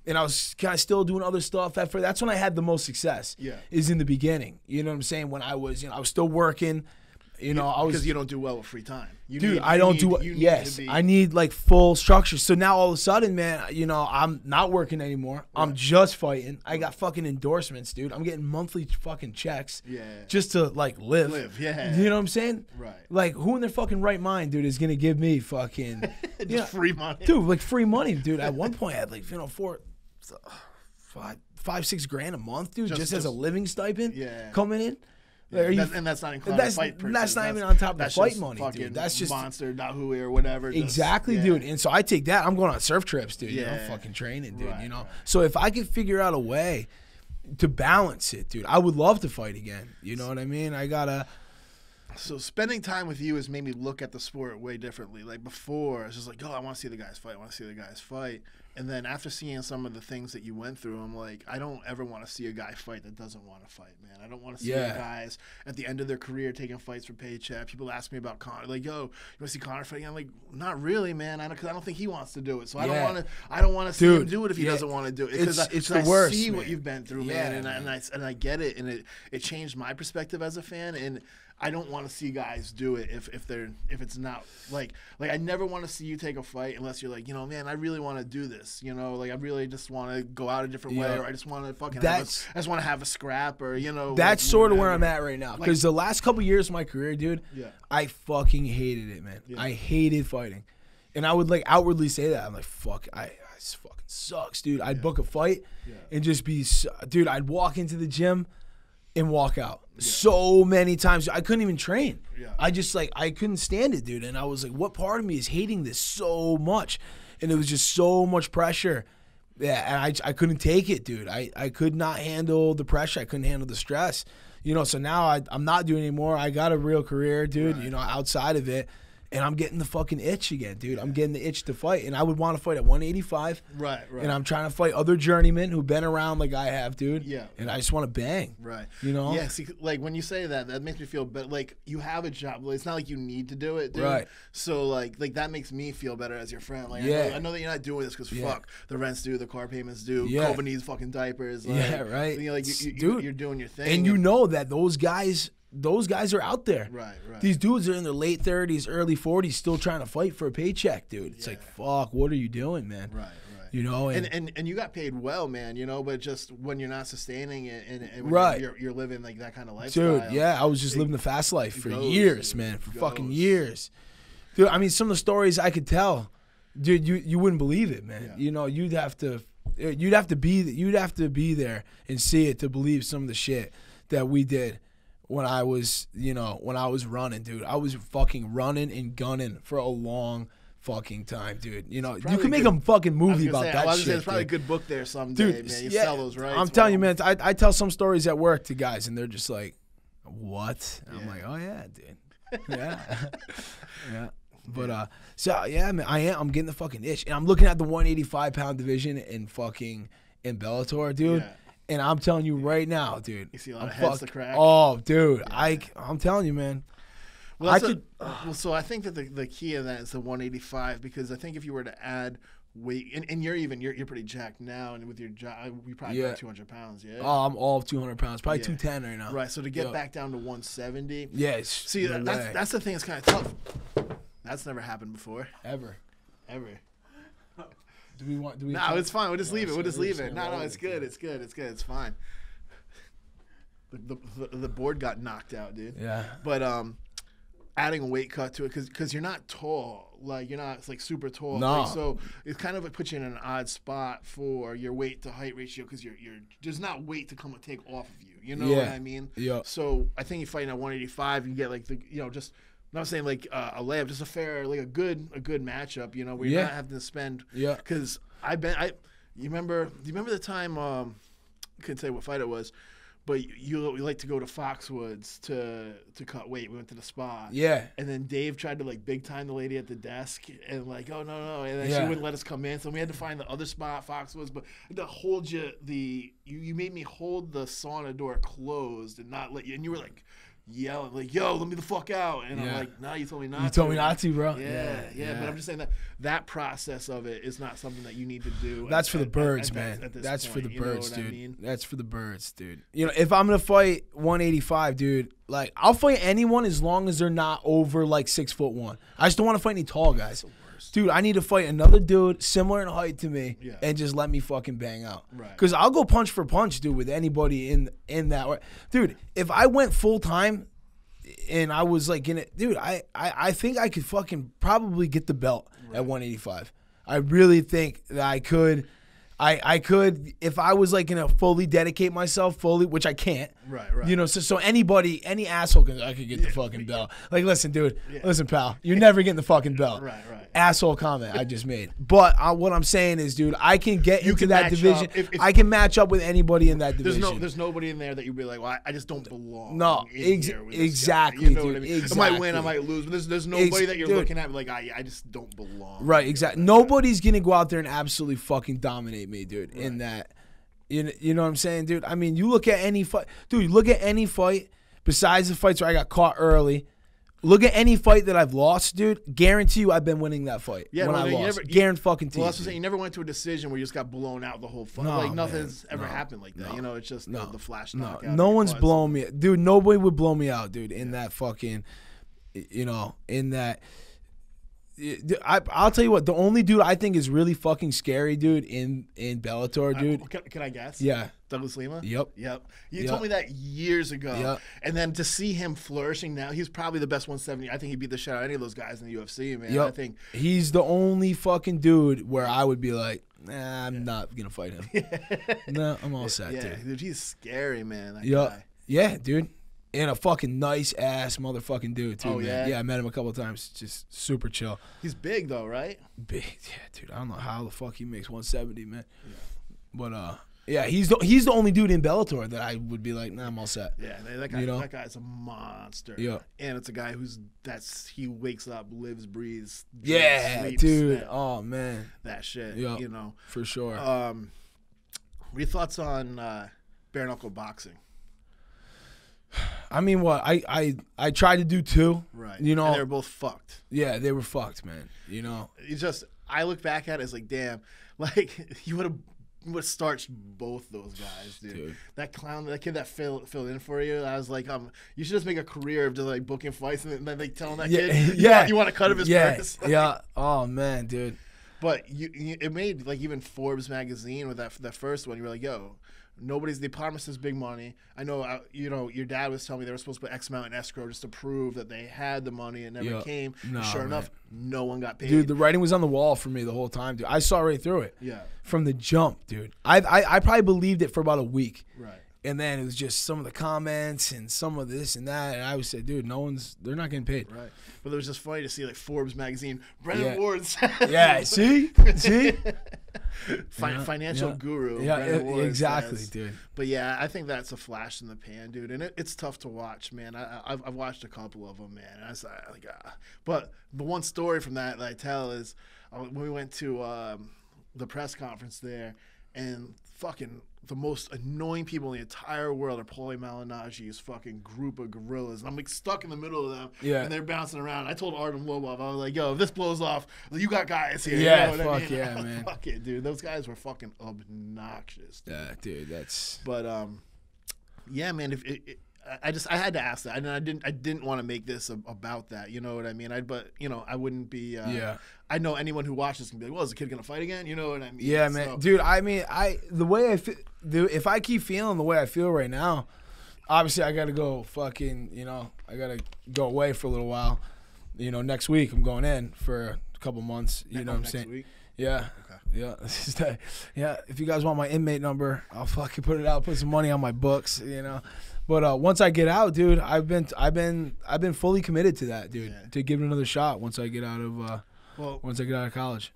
and I was kind of still doing other stuff. At first, that's when I had the most success. Yeah. is in the beginning. You know what I'm saying? When I was, you know, I was still working. You know, I was because you don't do well with free time. You dude need- i don't need- do you yes i need like full structure so now all of a sudden man you know i'm not working anymore i'm just fighting i got fucking endorsements dude i'm getting monthly fucking checks Yeah. just to like live Live, yeah. you know what i'm saying Right. like who in their fucking right mind dude is gonna give me fucking Just yeah, free money. dude like free money dude at one point i had like you know four five five six grand a month dude just, Just- as a living stipend Yeah. coming in Yeah, that- and that's not including that's- fight purchase. that's not even on top of the fight money, dude. That's just- monster Da Hui or whatever. just- Exactly, yeah. dude. And so I take that. I'm going on surf trips, dude. You know, Yeah. fucking training, dude. Right, you know. right. So if I could figure out a way to balance it, dude, I would love to fight again. You know what I mean? I gotta. So spending time with you has made me look at the sport way differently. Like before, it's just like, oh, I want to see the guys fight. I want to see the guys fight. And then after seeing some of the things that you went through, I'm like, I don't ever want to see a guy fight that doesn't want to fight, man. I don't want to see Yeah. guys at the end of their career taking fights for paycheck. People ask me about Conor, like, yo, you want to see Conor fighting? I'm like, not really, man. I don't, cause I don't think he wants to do it. So I don't want to. I don't want to see him do it if he yeah. doesn't want to do it. It's- Because I, it's the I worst, see what you've been through, man, and, I, and. I and I get it, and it it changed my perspective as a fan, and I don't want to see guys do it if, if they're if it's not like like I never want to see you take a fight unless you're like you know man I really want to do this you know like I really just want to go out a different way or I just want to fucking have That's- a, I just want to have a scrap or you know That's like, sort of where. I'm at right now. Because the last couple years of my career, dude, Yeah. I fucking hated it, man. Yeah. I hated fighting, and I would like outwardly say that. I'm like, fuck, I, I this fucking sucks, dude. I'd book a fight Yeah. and just be, dude. I'd walk into the gym and walk out so many times. I couldn't even train. Yeah. I just like I couldn't stand it, dude. And I was like, what part of me is hating this so much? And it was just so much pressure. Yeah, and I, I couldn't take it, dude. I, I could not handle the pressure. I couldn't handle the stress. You know, so now I, I'm not doing anymore. I got a real career, dude, you know, outside of it. And I'm getting the fucking itch again, dude. I'm getting the itch to fight. And I would want to fight at 185. right right And I'm trying to fight other journeymen who've been around like I have, dude. Yeah. And I just want to bang. Right. You know? Yeah. See, like when you say that, that makes me feel better. Like you have a job. Like, it's not like you need to do it, dude. Right. So like, like that makes me feel better as your friend. Like, I, Yeah. know, I know that you're not doing this because Yeah. fuck the rents due, the car payments due, Yeah. Kova needs fucking diapers. Like, Yeah, right. You know, like you, you, Dude. you're doing your thing, And you know that those guys, those guys are out there. Right. Right. These dudes are in their late 30s, early 40s, still trying to fight for a paycheck, dude. It's like, fuck, what are you doing, man? Right. Right. You know, and, and, and and you got paid well, man. You know, but just when you're not sustaining it, and, and when Right. you're, you're living like that kind of lifestyle, dude, yeah, I was just living the fast life for goes, years, dude. man, for It fucking years. Dude, I mean, some of the stories I could tell, dude, you you wouldn't believe it, man. Yeah. You know, you'd have to, you'd have to be, you'd have to be there and see it to believe some of the shit that we did when I was, you know, when I was running, dude. I was fucking running and gunning for a long fucking time, dude. You know, you can make good- a fucking movie about say, that I was shit. say, there's probably dude. a good book there someday, dude. man. You yeah, sell those rights. I'm telling you, man. I, I tell some stories at work to guys, and they're just like, "What?" I'm like, "Oh yeah, dude. Yeah, yeah." But uh, so yeah, man, I am. I'm getting the fucking itch, and I'm looking at the 185 pound division in fucking in Bellator, dude. Yeah. And I'm telling you right now, dude. You see a lot I'm of heads to crack. Oh, dude, I I'm telling you, man. Well, I that's a- could- well, so I think that the, the key of that is the 185 because I think if you were to add weight, and, and you're even you're, you're pretty jacked now, and with your job, you uh, probably Yeah. got 200 pounds, yeah. Oh, I'm all of 200 pounds, probably Yeah. 210 right now. right. So to get Yeah. back down to 170, Yeah. see no that, that's that's the thing. It's kind of tough. That's never happened before, ever. ever. Do we want? Do we? No, it's fine. We'll just leave it. We'll just leave it. No, no, it's good. It's good. It's good. It's fine. The, the, the board got knocked out, dude. Yeah. But um, adding a weight cut to it because because you're not tall, like you're not like super tall. No. Like, so it kind of puts you in an odd spot for your weight to height ratio because you're you're there's not weight to come and take off of you. You know what I mean? Yeah. So I think you fighting at 185, you get like the you know just. I'm not saying like uh, a layup, just a fair, like a good, a good matchup. You know, where you're Yeah. not having to spend. Yeah. Because I've been, I, you remember? Do you remember the time? Um, I couldn't say what fight it was, but you, you like to go to Foxwoods to to cut weight. We went to the spa. Yeah. And then Dave tried to like big time the lady at the desk and like, oh no no, and then Yeah. she wouldn't let us come in, so we had to find the other spot Foxwoods. But to hold you the you you made me hold the sauna door closed and not let you, and you were like yelling like, yo, let me the fuck out, and I'm like, no, you told me not. You told to. me not to, bro. Yeah, yeah, but I'm just saying that that process of it is not something that you need to do. That's at- for the birds, at man. at this That's for the birds, what I dude. mean? That's for the birds, dude. You know, if I'm gonna fight 185, dude, like I'll fight anyone as long as they're not over like six foot one. I just don't want to fight any tall guys. Dude, I need to fight another dude similar in height to me, Yeah. and just let me fucking bang out. Right. Because I'll go punch for punch, dude, with anybody in in that way. Dude, if I went full time, and I was like in it, dude, I, I I think I could fucking probably get the belt at 185. I really think that I could. I, I could if I was like gonna fully dedicate myself fully, which I can't. Right, right. You know, so so anybody, any asshole can I could get the fucking belt. Like, listen, dude, listen, pal, you're never getting the fucking belt. Right, right. Asshole comment I just made. But what I'm saying is, dude, I can get into can that division. If- if- I can match up with anybody in that There's division. no, there's nobody in there that you'd be like, well, I, I just don't belong. No, ex- exactly, You know what I dude, mean? I might win, I might lose, but there's, there's nobody that you're dude. looking at like, I, I just don't belong. Right, exactly. Nobody's gonna go out there and absolutely fucking dominate me, dude. In that, you know, you know what I'm saying, dude. I mean, you look at any fight, dude. Look at any fight besides the fights where I got caught early. Look at any fight that I've lost, dude. Guarantee you, I've been winning that fight Yeah, when no, I you lost. never- you- Guarantee fucking Well, that's what saying. You never went to a decision where you just got blown out the whole fight. No, like man. nothing's ever No. happened like that. You know, it's just No, the, the flash no, no one's blown me, dude. Nobody would blow me out, dude. In that fucking, you know, in that. I, I'll tell you what. The only dude I think is really fucking scary, dude, in in Bellator, dude. Uh, Can, can I guess? Yeah. Douglas Lima? Yep. Yep. You Yep. told me that years ago. Yep. And then to see him flourishing now, he's probably the best 170. I think he'd beat the shit out of any of those guys in the UFC, man. Yep. I think he's the only fucking dude where I would be like, nah, I'm not gonna fight him. no, I'm all set, yeah, dude. dude, he's scary, man. That Yep. guy. Yeah, dude. And a fucking nice ass motherfucking dude too, Oh, man. yeah? Yeah, I met him a couple of times. Just super chill. He's big though, right? Big, yeah, dude. I don't know how the fuck he makes 170, man. But uh, yeah, he's the he's the only dude in Bellator that I would be like, nah, I'm all set. Yeah, that- that guy. You know? That guy's a monster. Yeah. and it's a guy who's that's he wakes up, lives, breathes. Yeah, sleeps, dude. That, Oh man, that shit. Yeah. You know. for sure. Um, what are your thoughts on uh, bare knuckle boxing? I mean, what I I I tried to do two. Right. You know, and they're both fucked. yeah, they were fucked, man. You know. It's just I look back at it as like, damn, like you would have would starched both those guys, dude. Dude. That clown, that kid that filled filled in for you, I was like, um, you should just make a career of just like booking fights and then like telling that Yeah, kid, you yeah. want, you want a cut of his yeah, purse. yeah. Oh man, dude. But you, you, it made like even Forbes magazine with that that first one. You were like, yo. Nobody's they promised us big money. I know, uh, you know. Your dad was telling me they were supposed to put X amount in escrow just to prove that they had the money. and never Yeah. came. Sure man. enough, no one got paid. Dude, the writing was on the wall for me the whole time, dude. I saw right through it. yeah, From the jump, dude. I, I I probably believed it for about a week. right. And then it was just some of the comments and some of this and that. And I would say, dude, no one's, they're not getting paid. Right. But it was just funny to see like Forbes magazine, Brennan Yeah. Ward's. Yeah, see? See? Fi- Yeah, financial yeah. guru. Yeah, e- exactly, says- dude. But yeah, I think that's a flash in the pan, dude, and it, it's tough to watch, man. I, I, I've, I've watched a couple of them, man. And I was like, ah. but the one story from that that I tell is uh, when we went to um, the press conference there, and fucking the most annoying people in the entire world are Paulie Malignaggi's fucking group of gorillas. And I'm like stuck in the middle of them, Yeah. and they're bouncing around. I told Artem Lobov, I was like, yo, if this blows off, you got guys here. Yeah, you know what I fuck mean? yeah, man. fuck it, dude. Those guys were fucking obnoxious. dude. Yeah, dude, that's But um, yeah, man. If it, it, I just I had to ask that, and I didn't I didn't want to make this a, about that. You know what I mean? I but you know I wouldn't be. Uh, Yeah. I know anyone who watches can be like, well, is the kid gonna fight again? You know what I mean? Yeah, man, dude. I mean, I the way I feel, dude, if I keep feeling the way I feel right now, obviously I got to go fucking, you know, I got to go away for a little while. You know, next week I'm going in for a couple months. You know what I'm next saying? week? Yeah. Yeah, this is that. Yeah, if you guys want my inmate number, I'll fucking put it out, put some money on my books, you know. But uh, once I get out, dude, I've been, I've been, I've been fully committed to that, dude, Yeah. to give it another shot once I get out of, uh, Well, once I get out of college.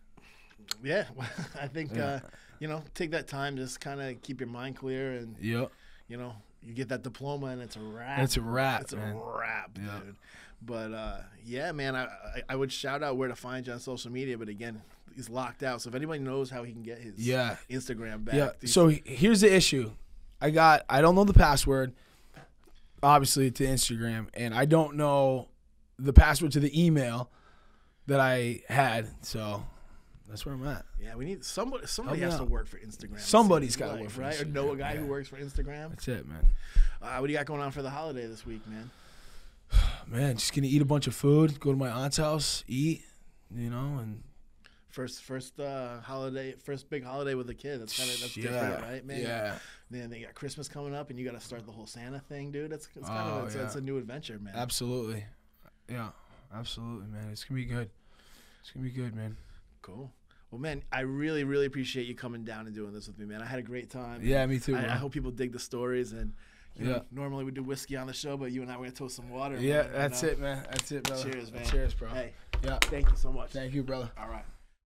yeah. I think Yeah. uh, you know take that time, just kind of keep your mind clear, and Yep, you know you get that diploma, and it's a wrap. it's a wrap, It's man. a wrap, Yeah. dude. But uh, yeah, man, I, I I would shout out where to find you on social media, but again, he's locked out. So if anybody knows how he can get his Yeah. Instagram back, Yeah. So here's the issue. I got I don't know the password obviously to Instagram and I don't know the password to the email that I had. So that's where I'm at. yeah, we need somebody. Somebody has to work for Instagram. Somebody's gotta work for right, or know a Instagram, guy who works for Instagram. That's it, man. Uh, what do you got going on for the holiday this week, man? Man, just gonna eat a bunch of food, go to my aunt's house, eat, you know, and First, first uh, holiday, first big holiday with a kid. That's kind of that's yeah, different, right, man? Yeah. Then they got Christmas coming up, and you got to start the whole Santa thing, dude. That's it's kind Oh, of it's, yeah. it's a new adventure, man. Absolutely. Yeah. Absolutely, man. It's gonna be good. It's gonna be good, man. Cool. Well, man, I really, really appreciate you coming down and doing this with me, man. I had a great time. Yeah, me too. I. I hope people dig the stories and. You know, Yeah. normally we do whiskey on the show, but you and I we're gonna toast some water. yeah, man, you that's know? it, man. That's it, brother. Cheers, man. Cheers, bro. Hey, Yeah. thank you so much. Thank you, brother. All right.